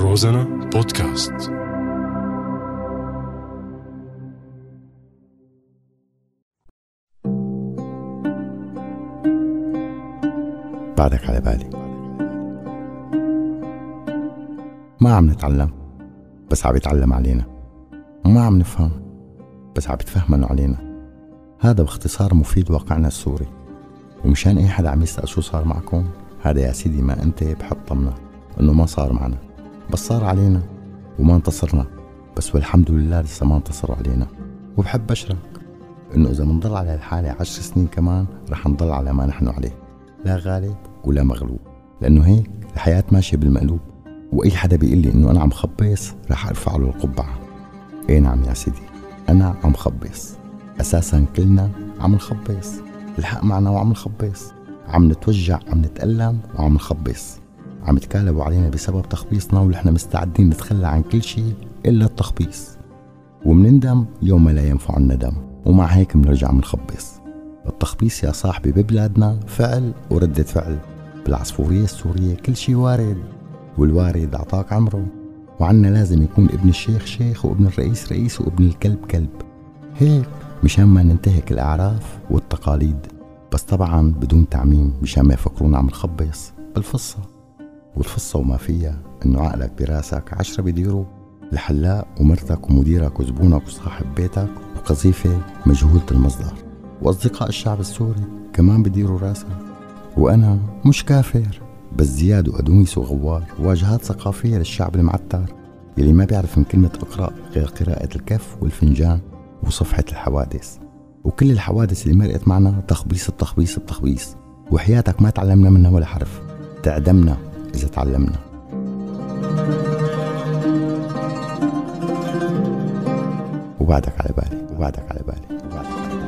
روزانا بودكاست. بعدك على بالي. ما عم نتعلم بس عم يتعلم علينا. وما عم نفهم بس عم يتفهمن علينا. هذا باختصار مفيد واقعنا السوري. ومشان أي حدا عم يسأل شو صار معكم هذا يا سيدي ما أنت بحط طمنا إنه ما صار معنا. بس صار علينا وما انتصرنا. بس والحمد لله لسه ما انتصر علينا. وبحب بشرك إنه إذا بنضل على الحالة عشر سنين كمان رح نضل على ما نحن عليه. لا غالب ولا مغلوب. لأنه هيك الحياة ماشية بالمقلوب. وإي حدا بيقول لي إنه أنا عم خبص رح أرفع له القبعة. إيه نعم يا سيدي. أنا عم خبص. أساسا كلنا عم نخبص. الحق معنا وعم نخبص. عم نتوجع عم نتألم وعم نخبص. عم يتكالبوا علينا بسبب تخبيصنا ونحن مستعدين نتخلى عن كل شيء إلا التخبيص. ومنندم يوم لا ينفع الندم ومع هيك بنرجع منخبص. التخبيص يا صاحبي ببلادنا فعل وردة فعل. بالعصفورية السورية كل شيء وارد والوارد أعطاك عمره. وعنا لازم يكون ابن الشيخ شيخ وابن الرئيس رئيس وابن الكلب كلب. هيك مشان ما ننتهك الأعراف والتقاليد. بس طبعا بدون تعميم مشان ما يفكرونا عم نخبص. بالفصة. والفصة وما فيها إنه عقلك براسك عشرة بيديروا الحلاق ومرتك ومديرك وزبونك وصاحب بيتك وقذيفة مجهولة المصدر. وأصدقاء الشعب السوري كمان بديروا راسك وأنا مش كافر بس زياد وأدونيس وغوار واجهات ثقافية للشعب المعتر يلي ما بيعرف من كلمة اقرأ غير قراءة الكف والفنجان وصفحة الحوادث. وكل الحوادث اللي مرقت معنا تخبيص التخبيص التخبيص وحياتك ما تعلمنا منها ولا حرف. تعدمنا إذا تعلمنا. وبعدك على بالي وبعدك على بالي وبعدك على بالي.